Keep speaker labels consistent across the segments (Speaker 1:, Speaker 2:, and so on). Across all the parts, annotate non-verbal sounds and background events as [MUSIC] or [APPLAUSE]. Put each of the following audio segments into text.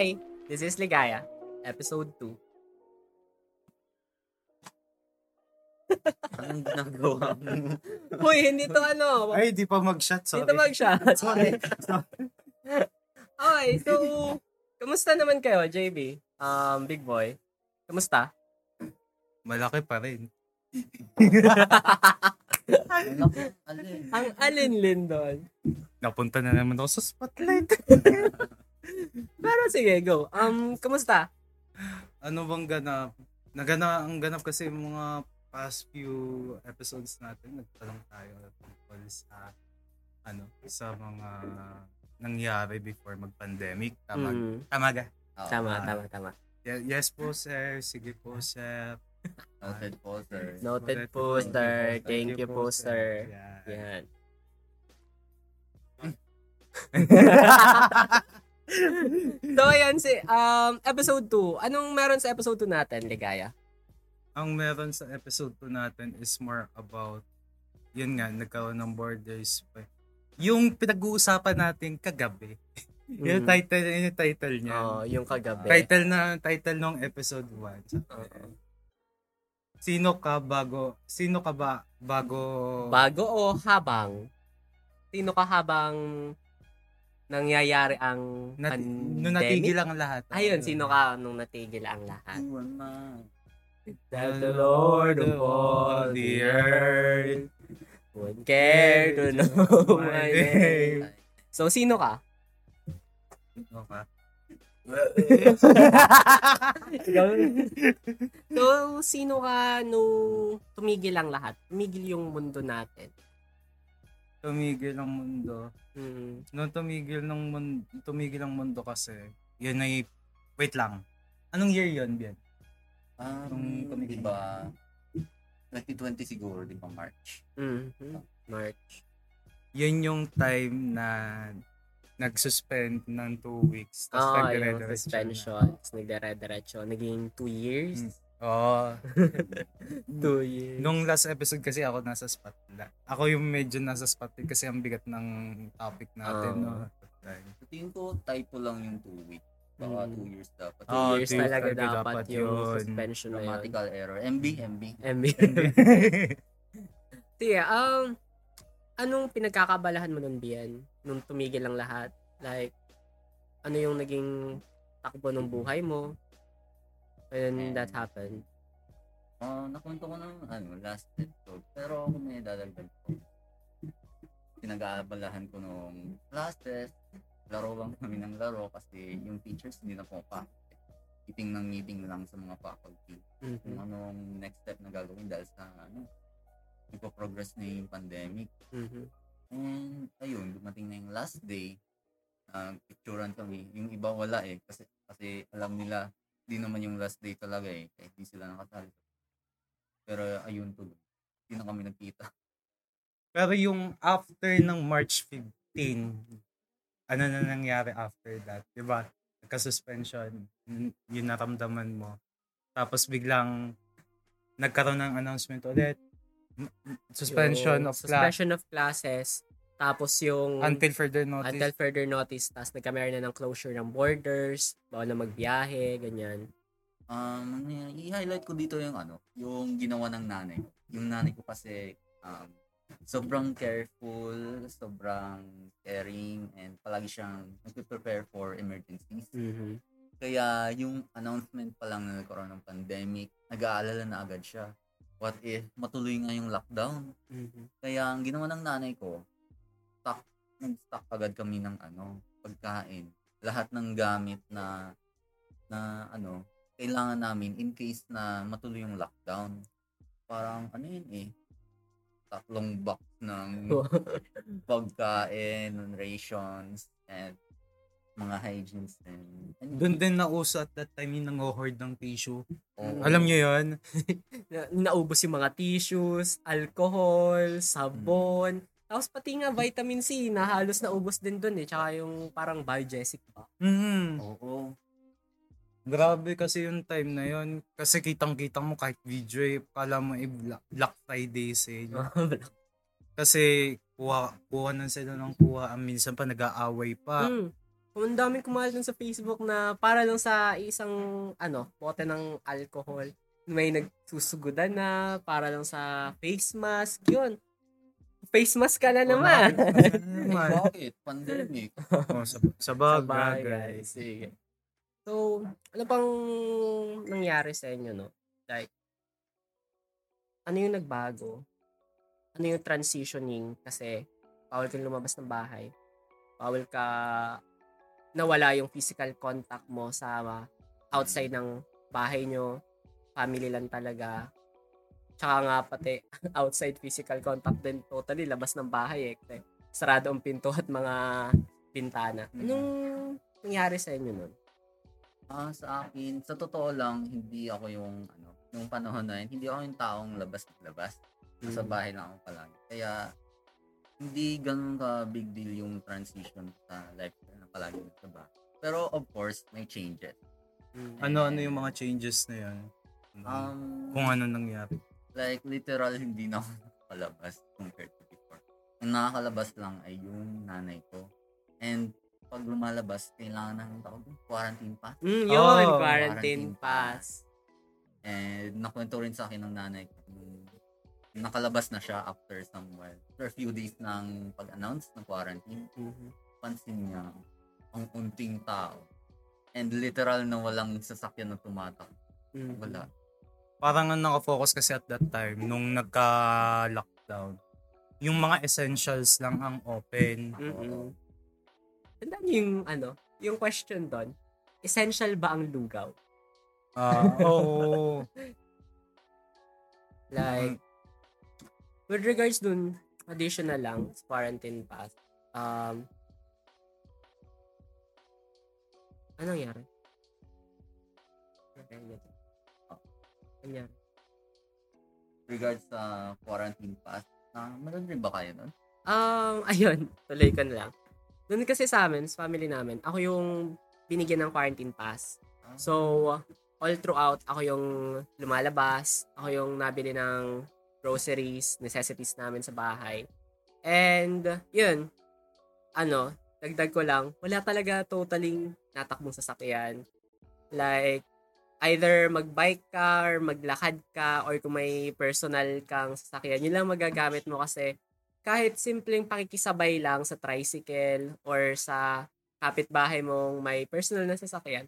Speaker 1: Hi, this is Ligaya, episode 2.
Speaker 2: Anong ginagawa mo? [LAUGHS]
Speaker 1: Hoy, hindi to ano.
Speaker 3: Ay, di pa mag-shot, sorry.
Speaker 1: Dito mag-shot. [LAUGHS]
Speaker 3: Sorry.
Speaker 1: Okay, so, kamusta naman kayo, JB? Um, big boy. Kamusta?
Speaker 3: Malaki pa rin. [LAUGHS]
Speaker 1: Ang alin-lin doon.
Speaker 3: Napunta na naman ako sa spotlight.
Speaker 1: Pero sige, go. Um, kamusta?
Speaker 3: ano bang ganap? Nagana, ang ganap kasi yung mga past few episodes natin, nagtanong tayo tungkol sa ano, sa mga nangyari before mag-pandemic. Tama,
Speaker 1: Mm,
Speaker 3: tama ga?
Speaker 2: Oo,
Speaker 1: tama,
Speaker 3: Ah.
Speaker 1: tama, tama.
Speaker 3: Ye- Yes po, sir. Sige po, sir.
Speaker 2: Noted po, sir.
Speaker 1: Noted po, sir. Thank you po, sir.
Speaker 3: Yan.
Speaker 1: Yan. [LAUGHS] [LAUGHS] so, ayan si, um, episode 2. Anong meron sa episode 2 natin, Ligaya?
Speaker 3: ang meron sa episode 2 natin is more about yun nga, nagkaroon ng borders. Yung pinag-uusapan natin kagabi. [LAUGHS] yung
Speaker 1: Mm.
Speaker 3: title, yun yung title niya.
Speaker 1: Oo, yung kagabi.
Speaker 3: title na title ng episode 1.
Speaker 1: Oo.
Speaker 3: Sino ka bago sino ka ba bago
Speaker 1: Bago o habang? Sino ka habang nangyayari ang
Speaker 3: nat,
Speaker 1: pandemic?
Speaker 3: nung natigil ang lahat?
Speaker 1: Ayun, sino ka nung natigil ang lahat? That the Lord of all the earth would care to know my name. So, sino ka?
Speaker 3: Sino ka? [LAUGHS]
Speaker 1: so, sino ka nung tumigil ang lahat? Tumigil yung mundo natin.
Speaker 3: Tumigil ang mundo.
Speaker 1: Hmm.
Speaker 3: Nung tumigil ng mundo, tumigil ang mundo kasi, yun ay, wait lang. Anong year yun, Bian?
Speaker 2: Um,
Speaker 3: Nung
Speaker 2: di ba, 2020 siguro, di ba, March?
Speaker 1: Mhm. March.
Speaker 3: Yun yung time na nag-suspend ng two weeks. Tapos
Speaker 1: Ah, yung
Speaker 3: nagdire-diretso
Speaker 1: suspension. Tapos nagdire-diretso. Naging two years.
Speaker 3: Mm. Oo. [LAUGHS]
Speaker 1: Two years.
Speaker 3: Nung last episode kasi ako nasa spotlight. Ako yung medyo nasa spotlight kasi ang bigat ng topic natin.
Speaker 1: Oo.
Speaker 3: no?
Speaker 2: Sa tingin ko, typo lang yung 2 weeks. Baka
Speaker 1: Mm.
Speaker 2: 2 years dapat.
Speaker 1: Two
Speaker 3: Ah,
Speaker 1: years
Speaker 3: two years
Speaker 1: talaga
Speaker 3: talaga
Speaker 1: dapat,
Speaker 3: dapat
Speaker 1: yung
Speaker 3: yun.
Speaker 1: suspension na yun.
Speaker 2: Grammatical error. MB, MB.
Speaker 1: MB. Sige, [LAUGHS] um, anong pinagkakabalahan mo nun, Bian? Nung tumigil ang lahat? Like, ano yung naging takbo ng buhay mo? When that happened?
Speaker 2: Ah, nakwento ko ng ano, last episode. Pero kung may dadagdag ko, pinag-aabalahan ko nung classes, laro lang kami ng laro kasi yung teachers hindi na po pa. Meeting ng meeting lang sa mga faculty. Kung
Speaker 1: Mhm.
Speaker 2: anong next step na gagawin dahil sa ano, progress na yung pandemic.
Speaker 1: Mhm.
Speaker 2: And ayun, dumating na yung last day, uh, picturean kami. Yung iba wala eh, kasi, kasi alam nila, di naman yung last day talaga eh, kahit di sila nakasali. Pero ayun tuloy, di na kami nagkita.
Speaker 3: Pero yung after ng March 15, ano na nangyari after that? Diba? Nagka-suspension. Yun yung naramdaman mo. Tapos biglang nagkaroon ng announcement ulit. Suspension
Speaker 1: Yung
Speaker 3: of class
Speaker 1: Suspension of classes. Tapos yung
Speaker 3: until further notice.
Speaker 1: until further notice. Tapos nagkameron na ng closure ng borders. Bawal na magbiyahe, ganyan.
Speaker 2: Um, ano i-highlight ko dito yung ano, yung ginawa ng nanay. Yung nanay ko kasi um, sobrang careful, sobrang caring, and palagi siyang nag-prepare for emergencies.
Speaker 1: Mhm.
Speaker 2: Kaya yung announcement pa lang na nagkaroon ng pandemic, nag-aalala na agad siya. What if matuloy nga yung lockdown?
Speaker 1: Mhm.
Speaker 2: Kaya ang ginawa ng nanay ko, stock, nag-stock agad kami ng ano, pagkain. Lahat ng gamit na na ano, kailangan namin in case na matuloy yung lockdown. Parang ano yun eh, tatlong box ng [LAUGHS] pagkain, rations, and mga hygienes and, and
Speaker 3: Doon din nauso at that time yung nang-hoard ng tissue.
Speaker 2: Oo.
Speaker 3: Alam nyo yun? [LAUGHS]
Speaker 1: na, naubos yung mga tissues, alcohol, sabon, tapos pati nga vitamin C na halos naubos din dun eh. Tsaka yung parang biogesic pa.
Speaker 3: Mhm.
Speaker 2: Oo.
Speaker 3: Grabe kasi yung time na yun. Kasi kitang-kita mo kahit video eh, kala mo eh, Black, Black Friday sale. [LAUGHS] Kasi kuha, kuha na sila ng kuha. Minsan pa nag-aaway pa.
Speaker 1: Mm. Ang daming kumalat dun sa Facebook na para lang sa isang, ano, bote ng alcohol. May nagsusugudan na para lang sa face mask. Yun. Face mask ka na naman. [LAUGHS]
Speaker 2: Bakit? Pandemic. [LAUGHS]
Speaker 3: oh, sa, sa bagay.
Speaker 1: Sige. So, ano pang nangyari sa inyo, no? Like, ano yung nagbago? Ano yung transitioning? Kasi, bawal kang lumabas ng bahay. Bawal ka nawala yung physical contact mo sa outside ng bahay nyo. Family lang talaga. Tsaka nga pati [LAUGHS] outside physical contact din totally labas ng bahay eh. Kasi sarado ang pinto at mga bintana. Anong nangyari sa inyo nun?
Speaker 2: Ah, sa akin, sa totoo lang, hindi ako yung, ano, nung panahon na yun, hindi ako yung taong labas-labas. Nasa
Speaker 1: Mm.
Speaker 2: bahay lang ako palagi. Kaya, hindi ganun ka big deal yung transition sa lifestyle na palagi sa bahay. Pero, of course, may changes.
Speaker 1: Mm.
Speaker 3: Ano ano yung mga changes na yun?
Speaker 2: Um,
Speaker 3: Kung ano nangyari.
Speaker 2: Like, literal, hindi na ako nakalabas compared to before. Ang nakakalabas lang ay yung nanay ko. And, pag lumalabas, kailangan ng tawag quarantine pass.
Speaker 1: Mm, yun,
Speaker 3: Oh,
Speaker 1: quarantine
Speaker 2: quarantine
Speaker 1: pass.
Speaker 2: And nakwento rin sa akin ng nanay ko nakalabas na siya after some while. After a few days ng pag-announce ng quarantine,
Speaker 1: Mhm.
Speaker 2: pansin niya ang unting tao. And literal na walang sasakyan na tumatak.
Speaker 1: Mhm.
Speaker 2: Wala.
Speaker 3: Parang ang nakafocus kasi at that time, nung nagka-lockdown, yung mga essentials lang ang open.
Speaker 1: Mm-mm. Tandaan niyo yung, ano, yung question doon, essential ba ang lugaw?
Speaker 3: Ah, oo. [LAUGHS]
Speaker 1: Like, with regards dun, additional lang, quarantine pass, um, anong nangyari? Okay, ganito. Nangyari?
Speaker 2: Regards sa quarantine pass, na meron rin ba kayo nun?
Speaker 1: Um, [LAUGHS] ayun, tuloy ko na lang. Doon kasi sa amin, sa family namin, ako yung binigyan ng quarantine pass. So, all throughout, ako yung lumalabas, ako yung nabili ng groceries, necessities namin sa bahay. And, yun, ano, dagdag ko lang, wala talaga totaling natakbong sasakyan. Like, either magbike ka or maglakad ka or kung may personal kang sasakyan, yun lang magagamit mo kasi kahit simpleng pakikisabay lang sa tricycle or sa kapitbahay mong may personal na sasakyan,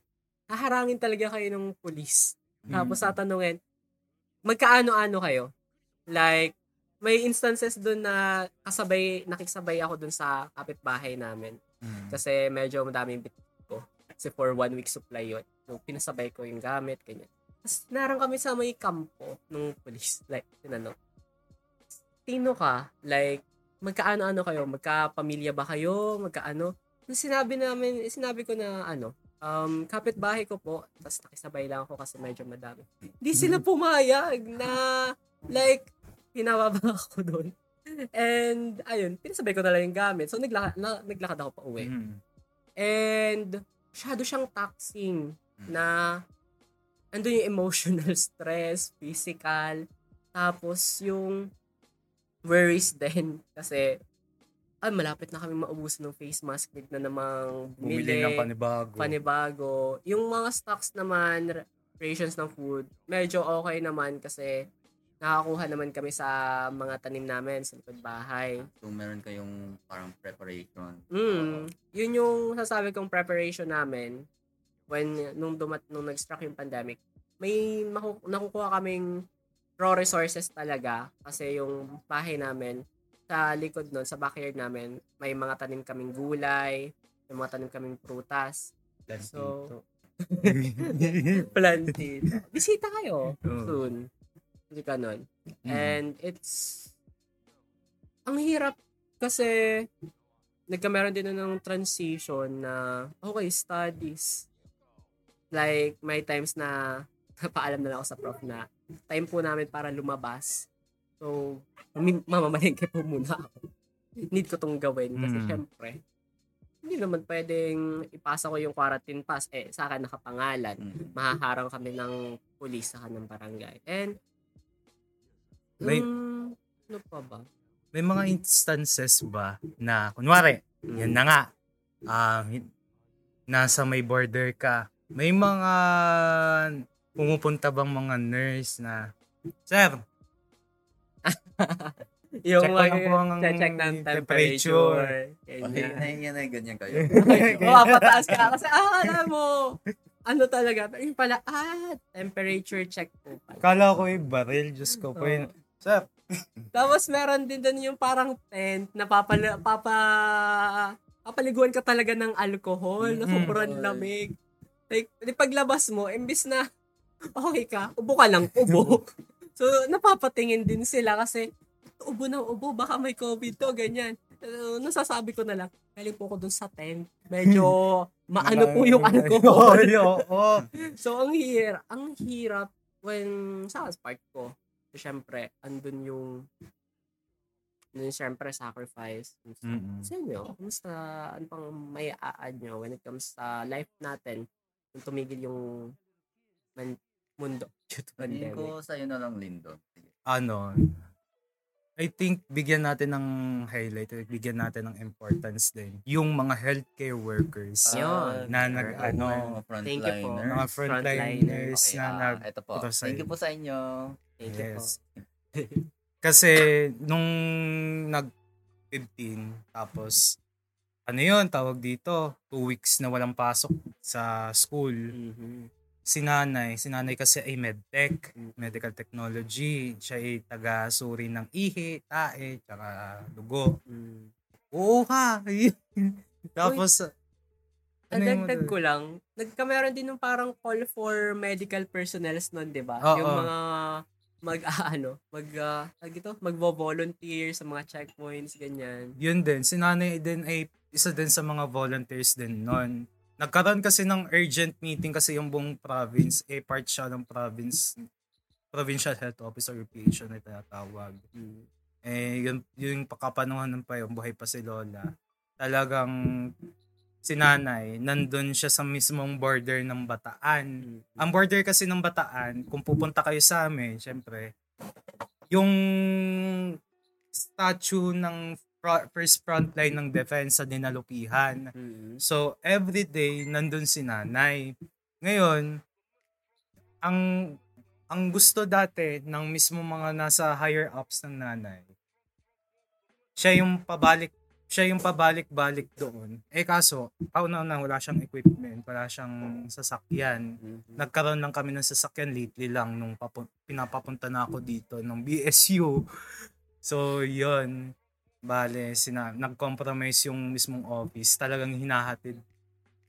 Speaker 1: haharangin talaga kayo ng pulis. Tapos tatanungin, magkaano-ano kayo? Like, may instances doon na kasabay, nakisabay ako doon sa kapitbahay namin.
Speaker 3: Mm.
Speaker 1: Kasi medyo madaming. Kasi for one week supply yun. So, pinasabay ko yung gamit, ganyan. Tapos narang kami sa may kampo ng police. Like, tinanong, sino ka? Like, magkaano-ano kayo? Magkapamilya ba kayo? Magkaano? Nung sinabi namin, sinabi ko na ano, um, kapitbahay ko po, tapos nakisabay lang ako kasi medyo madami. Hindi sila pumayag na, like, hinababa [LAUGHS] ako doon. And, ayun, pinasabay ko na lang yung gamit. So, naglakad, na, naglakad ako pa uwi.
Speaker 3: Mm.
Speaker 1: And, masyado siyang taxing na andun yung emotional [LAUGHS] stress, physical, tapos yung worries din. Kasi, ay, malapit na kami maubusan ng face mask. Need na namang
Speaker 3: Bumili
Speaker 1: bumili,
Speaker 3: ng panibago.
Speaker 1: panibago. Yung mga stocks naman, rations ng food, medyo okay naman kasi nakakuha naman kami sa mga tanim namin sa likod bahay.
Speaker 2: So, meron kayong parang preparation.
Speaker 1: Mm, yun yung sasabi kong preparation namin when nung dumat nung nag-struck yung pandemic. May maku- nakukuha kaming raw resources talaga kasi yung bahay namin sa likod nun, sa backyard namin, may mga tanim kaming gulay, may mga tanim kaming prutas. So, [LAUGHS] planted. Bisita kayo
Speaker 3: Oo.
Speaker 1: soon. Nun.
Speaker 3: Mm.
Speaker 1: And it's ang hirap kasi nagkameron din na ng transition na okay, studies. Like, may times na [LAUGHS] napaalam na lang ako sa prof na time po namin para lumabas. So, mamamalengke po muna ako. Need ko tong gawin kasi
Speaker 3: Mm.
Speaker 1: syempre, hindi naman pwedeng ipasa ko yung quarantine pass. Eh, sa akin nakapangalan
Speaker 2: Mm.
Speaker 1: mahaharang kami ng pulis sa ng barangay. And,
Speaker 3: May-
Speaker 1: um, ano pa ba?
Speaker 3: May mga instances ba na, kunwari, yan na nga, ah, hin- nasa may border ka, may mga pumupunta bang mga nurse na, Sir, [LAUGHS]
Speaker 1: Yung
Speaker 3: Check ko lang po ang
Speaker 1: check, ng
Speaker 3: temperature.
Speaker 1: temperature.
Speaker 2: Okay, yan ay ganyan kayo. [LAUGHS] [LAUGHS]
Speaker 1: Oo, pataas ka. Kasi, ah, alam mo, ano talaga, yung pala, ah, temperature check po pala.
Speaker 3: kala ko yung baril, Diyos ko po yun. Sir, [LAUGHS]
Speaker 1: Tapos meron din doon yung parang tent na papala, papa, papaliguan ka talaga ng alcohol na
Speaker 3: Mm.
Speaker 1: sobrang lamig. Like, di paglabas mo, imbis na okay ka, ubo ka lang, [LAUGHS] ubo. so, napapatingin din sila kasi, ubo na ubo, baka may COVID to, ganyan. Uh, nasasabi ko na lang, galing po ako dun sa tent. Medyo [LAUGHS] maano po yung alcohol.
Speaker 3: Oo, oo.
Speaker 1: So, ang hirap, ang hirap when sa part ko, syempre, andun yung yung syempre sacrifice.
Speaker 3: Mm-mm.
Speaker 1: Sa inyo, kumusta, ano pang may a-add nyo when it comes sa life natin kung tumigil yung man, mundo [LAUGHS] due to pandemic?
Speaker 2: ko sa'yo na lang, Lindo.
Speaker 3: Ano, I think bigyan natin ng highlight, or bigyan natin ng importance din. Yung mga healthcare workers
Speaker 1: Yun.
Speaker 3: na nag,
Speaker 1: Correct.
Speaker 3: ano,
Speaker 1: Thank you po.
Speaker 2: frontliners.
Speaker 3: mga frontliners
Speaker 2: Okay,
Speaker 3: na
Speaker 2: ah,
Speaker 3: nag,
Speaker 2: ito po. Thank you po sa inyo.
Speaker 3: Yes. Kasi, nung nag 15, tapos, ano yun, tawag dito, two weeks na walang pasok sa school.
Speaker 1: Mhm.
Speaker 3: Si nanay, si nanay kasi ay medtech,
Speaker 1: Mm.
Speaker 3: medical technology. Siya ay taga-suri ng ihi, tae, tsaka dugo.
Speaker 1: Mm.
Speaker 3: Oo ka! [LAUGHS] Tapos, ano yung
Speaker 1: Nadagdag
Speaker 3: ano?
Speaker 1: ko lang, nagkameron din ng parang call for medical personnels nun, di ba?
Speaker 3: Oo.
Speaker 1: Yung mga mag [LAUGHS] ah, ano, mag uh, ito, magvo-volunteer sa mga checkpoints ganyan.
Speaker 3: yun din, si nanay din ay isa din sa mga volunteers din nun. Nagkaroon kasi ng urgent meeting kasi yung buong province, eh part siya ng province, provincial health officer or PH na tinatawag.
Speaker 1: Mm.
Speaker 3: Eh, yun, yung pagkapanuhan pa yung buhay pa si Lola. Talagang si nanay, nandun siya sa mismong border ng Bataan.
Speaker 1: Mm.
Speaker 3: Ang border kasi ng Bataan, kung pupunta kayo sa amin, syempre, yung statue ng first front line ng defense sa dinalupihan.
Speaker 1: Mm.
Speaker 3: So, every day, nandun si nanay. Ngayon, ang ang gusto dati ng mismo mga nasa higher ups ng nanay, siya yung pabalik siya yung pabalik-balik doon. Eh kaso, kauna-una wala siyang equipment, wala siyang sasakyan.
Speaker 1: Mhm.
Speaker 3: Nagkaroon lang kami ng sasakyan lately lang nung papu- pinapapunta na ako dito ng BSU. So, yun. Bale, sina- nag-compromise yung mismong office. Talagang hinahatid.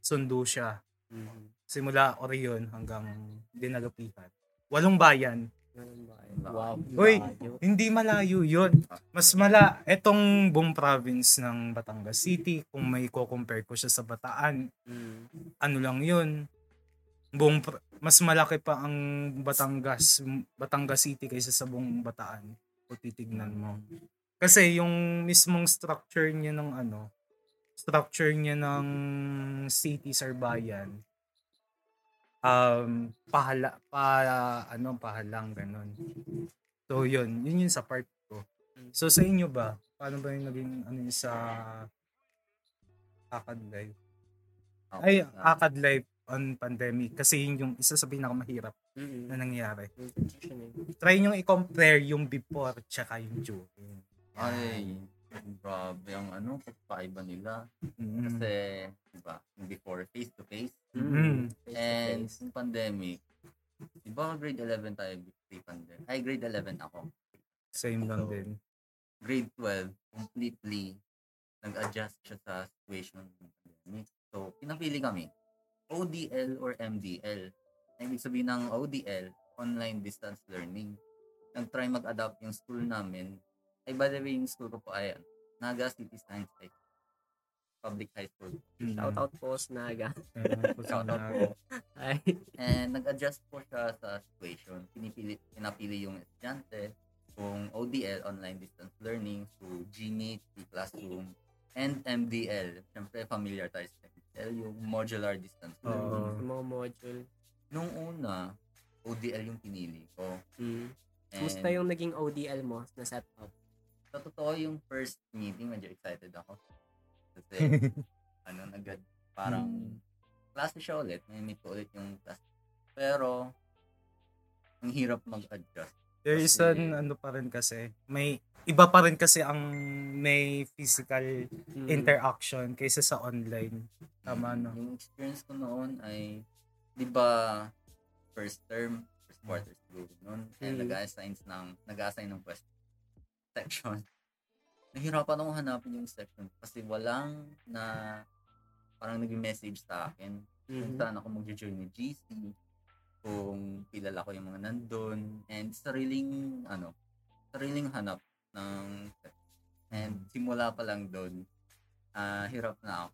Speaker 3: Sundo siya.
Speaker 1: Mhm.
Speaker 3: Simula Orion hanggang Dinalupihan. Walong bayan.
Speaker 1: Wow.
Speaker 3: Uy! Hindi malayo yun. Mas mala, etong buong province ng Batangas City, kung may ko-compare ko siya sa Bataan, ano lang yun. Buong, mas malaki pa ang Batangas, Batangas City kaysa sa buong Bataan. Kung titignan mo. Kasi yung mismong structure niya ng ano, structure niya ng city or bayan, um, pahala, pa, ano, pahalang, ganun. So, yun. Yun yun sa part ko. So, sa inyo ba? Paano ba yung naging, ano yun sa Akad Life? Ay, Akad Life on pandemic. Kasi yun yung isa sa pinakamahirap
Speaker 1: Mm.
Speaker 3: na nangyari.
Speaker 1: Eh.
Speaker 3: Try nyo i-compare yung before tsaka yung during.
Speaker 2: Ay, grabe ang ano, pagpaiba nila.
Speaker 3: Mm.
Speaker 2: Kasi, di ba, before, face to face.
Speaker 3: Mm.
Speaker 1: Face to
Speaker 2: And yung pandemic, di ba grade 11 tayo pre-pandemic? Ay, grade 11 ako.
Speaker 3: Same lang
Speaker 2: So,
Speaker 3: din.
Speaker 2: Grade 12, completely nag-adjust siya sa situation ng pandemic. So, pinapili kami, ODL or MDL. Ang ibig sabihin ng ODL, Online Distance Learning. Nag-try mag-adapt yung school namin. Ay, by the way, yung school ko po ay Naga City Science High Public High School.
Speaker 3: Mm.
Speaker 1: Shout out po Snaga.
Speaker 2: Shout out po.
Speaker 1: Ay.
Speaker 2: And nag-adjust po siya sa situation. Pinipili, pinapili yung estudyante kung ODL, Online Distance Learning, through Gmeet, Classroom, and MDL. Siyempre, familiar tayo sa MDL, yung Modular Distance. Learning.
Speaker 1: Sa mga module.
Speaker 2: Nung una, ODL yung pinili ko.
Speaker 1: Mm.
Speaker 2: And
Speaker 1: Kumusta yung naging ODL mo na setup?
Speaker 2: Sa totoo, yung first meeting, medyo excited ako. Kasi, [LAUGHS] ano, nagad, parang, klase siya ulit, may meet ko ulit yung class. Pero, ang hirap mag-adjust.
Speaker 3: There is an ano pa rin kasi, may iba pa rin kasi ang may physical
Speaker 1: Mm.
Speaker 3: interaction kaysa sa online. Tama, no?
Speaker 2: Yung experience ko noon ay, di ba, first term, first quarter siguro noon,
Speaker 1: Mm.
Speaker 2: nag-assign ng, nag-assign ng quest section. [LAUGHS] Nahirapan akong hanapin yung section kasi walang na parang nag-message sa akin kung
Speaker 1: Mhm.
Speaker 2: saan ako mag-join ni GC, kung kilala ko yung mga nandun, and sariling, ano, sariling hanap ng And simula pa lang doon, ah hirap na ako.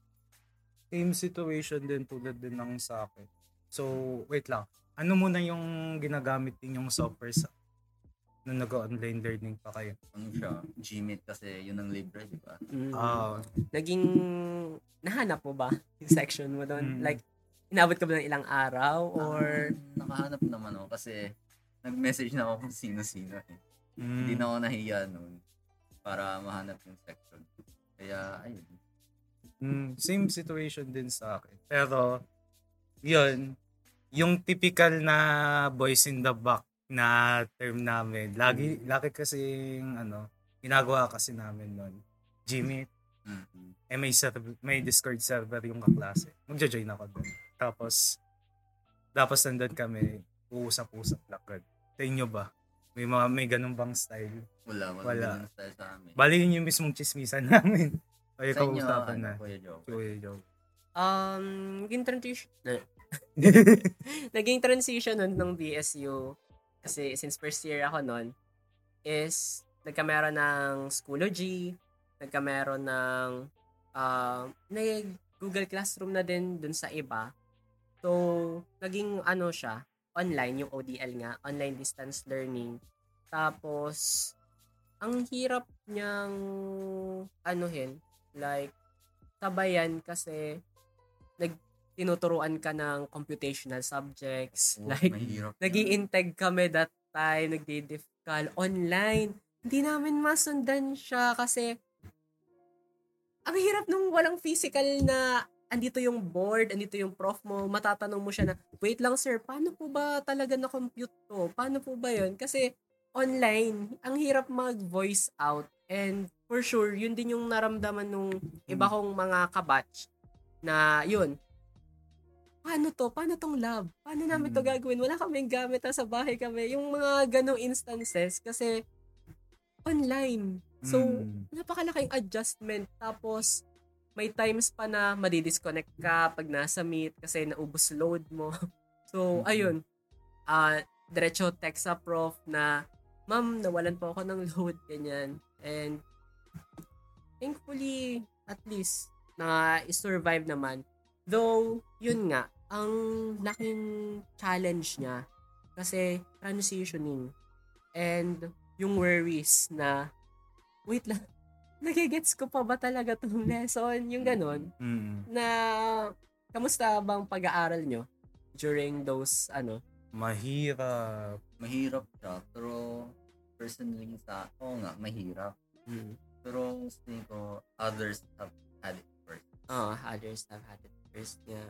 Speaker 3: Same situation din tulad din ng sa akin. So, wait lang. Ano muna yung ginagamit ninyong software sa nung nag-online learning pa kayo?
Speaker 2: Ano siya, Gmeet kasi yun ang libre, di ba?
Speaker 1: Mm.
Speaker 3: Ah,
Speaker 1: Naging, nahanap mo ba [LAUGHS] yung section mo
Speaker 3: Mm.
Speaker 1: doon? Like, inabot ka ba ng ilang araw? Or,
Speaker 2: Ah, nakahanap naman ako kasi nag-message na ako kung sino-sino eh.
Speaker 3: mm,
Speaker 2: Hindi na ako nahiya noon para mahanap yung section. Kaya, ayun.
Speaker 3: mm, same situation din sa akin. Pero, yun, yung typical na boys in the back na term namin, lagi, lagi kasi ano, ginagawa kasi namin nun. Gmeet,
Speaker 2: Mhm.
Speaker 3: eh may, server, may Discord server yung kaklase. Magja-join ako doon. Tapos, tapos nandun kami, uusap-usap lang. Sa inyo ba? May mga may ganun bang style?
Speaker 2: Wala, wala.
Speaker 3: Wala.
Speaker 2: Wala. style sa amin.
Speaker 3: Bali yun yung mismong chismisan [LAUGHS] namin. Kaya
Speaker 2: sa inyo,
Speaker 3: kausapan
Speaker 2: ano,
Speaker 3: na.
Speaker 2: Kuya Joe?
Speaker 3: Kuya Joe.
Speaker 1: um, naging transition, [LAUGHS] naging transition nun ng BSU, kasi since first year ako nun, is nagkameron ng Schoology, nagkameron ng uh, nag Google Classroom na din dun sa iba. So, naging ano siya, online, yung ODL nga, online distance learning. Tapos, ang hirap niyang anuhin, like, sabayan kasi nag tinuturuan ka ng computational subjects.
Speaker 2: Oh,
Speaker 1: like, nag integ kami that time, nagdi-diffcal online. Hindi namin masundan siya kasi ang hirap nung walang physical na andito yung board, andito yung prof mo, matatanong mo siya na, wait lang sir, paano po ba talaga na-compute to? Paano po ba yun? Kasi online, ang hirap mag-voice out and for sure, yun din yung naramdaman nung iba kong mga kabatch na yun, paano to? Paano tong lab? Paano namin to
Speaker 3: Mm.
Speaker 1: gagawin? Wala kaming gamit ha, sa bahay kami. Yung mga ganong instances kasi online. So,
Speaker 3: Mm.
Speaker 1: napakalaking adjustment. Tapos, may times pa na madidisconnect ka pag nasa meet kasi naubos load mo. [LAUGHS] So,
Speaker 3: Mhm.
Speaker 1: ayun. Ah, diretso text sa prof na, Ma'am, nawalan po ako ng load, ganyan. And, thankfully, at least, na survive naman. Though, yun nga, ang laking challenge niya kasi transitioning and yung worries na wait lang, [LAUGHS] nagigets ko pa ba talaga tong [LAUGHS] lesson? Yung ganon,
Speaker 3: Mm.
Speaker 1: na kamusta bang pag-aaral nyo during those, ano?
Speaker 3: Mahirap.
Speaker 2: Mahirap siya, pero personally sa, oo nga, mahirap.
Speaker 1: Hmm.
Speaker 2: Pero tingin ko, others have had it first.
Speaker 1: Oh, others have had it first nga.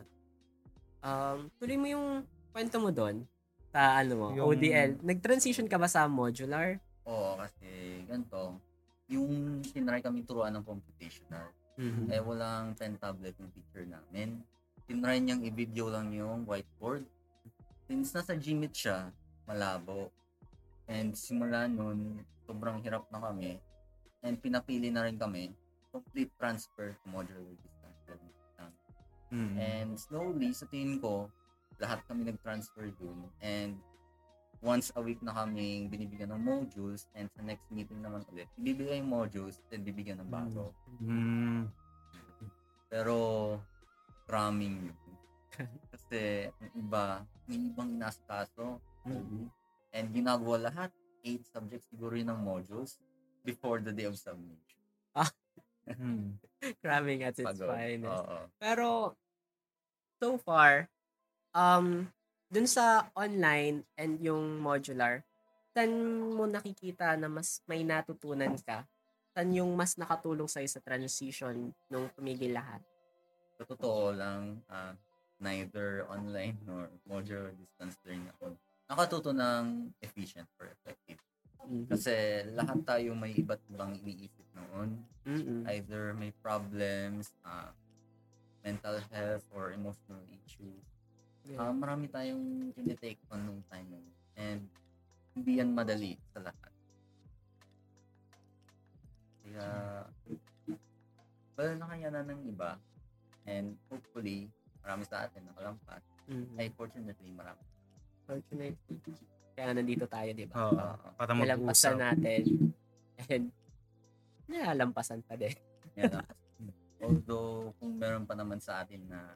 Speaker 1: Um, tuloy mo yung kwento mo doon sa ano mo,
Speaker 3: Yung-
Speaker 1: ODL. Nag-transition ka ba sa modular?
Speaker 2: Oo, kasi ganito, yung tinry kami turuan ng computational,
Speaker 1: Mm-hmm.
Speaker 2: eh walang pen tablet yung teacher namin. Tinry niyang i-video lang yung whiteboard. Since nasa Gmeet siya, malabo. And simula nun, sobrang hirap na kami. And pinapili na rin kami, complete transfer to modular distance learning.
Speaker 3: Mm.
Speaker 2: And slowly, sa tingin ko, lahat kami nag-transfer dun. And once a week na kami binibigyan ng modules and sa next meeting naman ulit, ibibigay yung modules then bibigyan ng bago.
Speaker 3: Mm.
Speaker 2: Pero, cramming yun. [LAUGHS] Kasi, ang iba, may ibang inasikaso. And ginagawa lahat, 8 subjects siguro yun ng modules before the day of submission. [LAUGHS]
Speaker 3: Mm.
Speaker 1: Cramming at its
Speaker 2: Pagod.
Speaker 1: finest.
Speaker 2: Oo.
Speaker 1: Pero, so far, um, dun sa online and yung modular, saan mo nakikita na mas may natutunan ka? Saan yung mas nakatulong sa'yo sa transition nung tumigil lahat?
Speaker 2: Sa totoo lang, ah, neither online nor modular distance learning ako nakatuto ng efficient or effective.
Speaker 1: Mhm.
Speaker 2: Kasi lahat tayo may iba't ibang iniisip noon.
Speaker 1: Mm-mm.
Speaker 2: Either may problems, ah, mental health, or emotional issues. Ah,
Speaker 1: Yeah.
Speaker 2: marami tayong tinitake on nung time na yun. And hindi yan madali sa lahat. Kaya, well, nakayanan ng iba. And hopefully, marami sa atin nakalampas.
Speaker 1: Mhm.
Speaker 2: Ay, fortunately, marami.
Speaker 1: Fortunately. Kaya nandito tayo, di ba?
Speaker 3: Oo,
Speaker 2: Ah,
Speaker 3: para
Speaker 1: Nalampasan natin. And nalalampasan pa din.
Speaker 2: lang. Although, kung meron pa naman sa atin na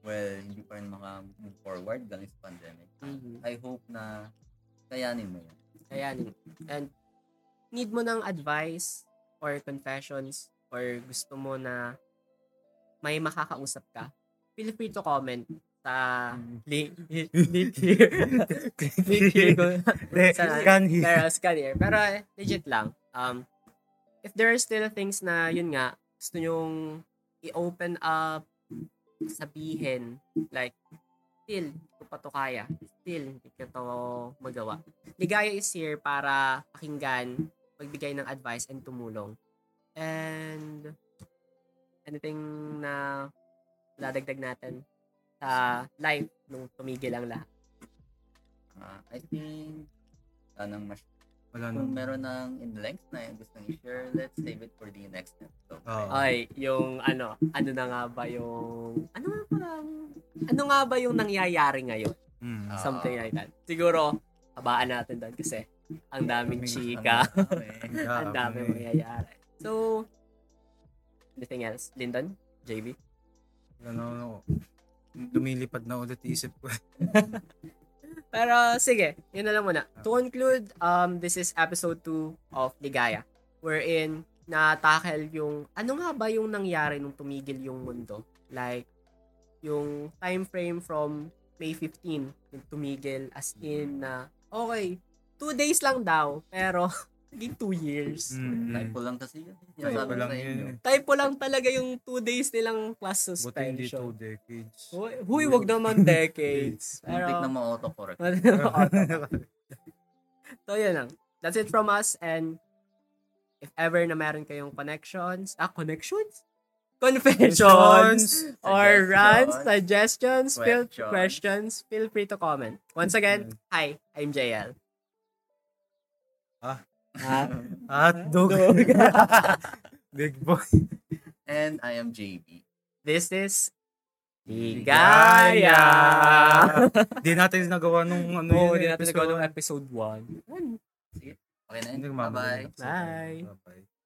Speaker 2: well, hindi pa rin maka-move forward galing sa pandemic.
Speaker 1: Mhm.
Speaker 2: I hope na kayanin mo yan.
Speaker 1: Ayan. And need mo ng advice or confessions or gusto mo na may makakausap ka, feel free to comment sa link here. ko-
Speaker 3: De,
Speaker 1: sa-? Pero scan here. Pero eh, legit lang. Um, if there are still things na yun nga, gusto nyong i-open up, sabihin, like, still, hindi ko pa to kaya. Still, hindi ko to magawa. Ligaya is here para pakinggan, magbigay ng advice and tumulong. And anything na dadagdag natin sa life nung tumigil ang lahat.
Speaker 2: Ah, I think, sanang mas
Speaker 3: Wala
Speaker 2: kung
Speaker 3: na.
Speaker 2: meron ng in length na yung gusto i-share, let's save it for the next episode.
Speaker 3: Oo.
Speaker 1: Ay, yung ano, ano na nga ba yung, ano nga parang, ano nga ba yung nangyayari ngayon?
Speaker 3: Mm.
Speaker 1: Something like that. Siguro, habaan natin doon kasi ang daming chika, [LAUGHS]
Speaker 2: Ang dami.
Speaker 1: ang daming mangyayari. So, anything else? Lyndon? JB?
Speaker 3: Ano, ano, lumilipad na ulit isip ko. [LAUGHS]
Speaker 1: Pero sige, yun na lang muna. To conclude, um, this is episode 2 of Ligaya. Wherein, na-tackle yung, ano nga ba yung nangyari nung tumigil yung mundo? Like, yung time frame from May 15, yung tumigil as in na, okay, two days lang daw, pero naging two years.
Speaker 3: Mm.
Speaker 2: Typo lang kasi yun.
Speaker 3: Typo lang yun eh.
Speaker 1: Typo lang talaga yung two days nilang class
Speaker 3: Buti hindi two
Speaker 1: suspension.
Speaker 3: decades.
Speaker 1: Huy, huy, wag naman [LAUGHS] decades.
Speaker 2: Muntik
Speaker 1: Pero,
Speaker 2: na ma-autocorrect. [LAUGHS]
Speaker 1: so, yun lang. That's it from us. And if ever na meron kayong connections, ah, connections? Confessions or rants, suggestions, feel,
Speaker 2: Questions.
Speaker 1: questions, feel free to comment. Once again, hi, I'm JL.
Speaker 3: Ah.
Speaker 1: Ah,
Speaker 3: Hotdog. [LAUGHS] Big boy.
Speaker 2: And I am JB.
Speaker 1: this is
Speaker 3: Ligaya!
Speaker 1: Ligaya!
Speaker 3: Di natin nagawa nung ano
Speaker 1: Oo,
Speaker 3: yun,
Speaker 1: hindi natin nagawa ng episode 1.
Speaker 2: Okay na
Speaker 3: Hindi
Speaker 2: yun. Bye-bye.
Speaker 1: Bye.
Speaker 3: Bye-bye.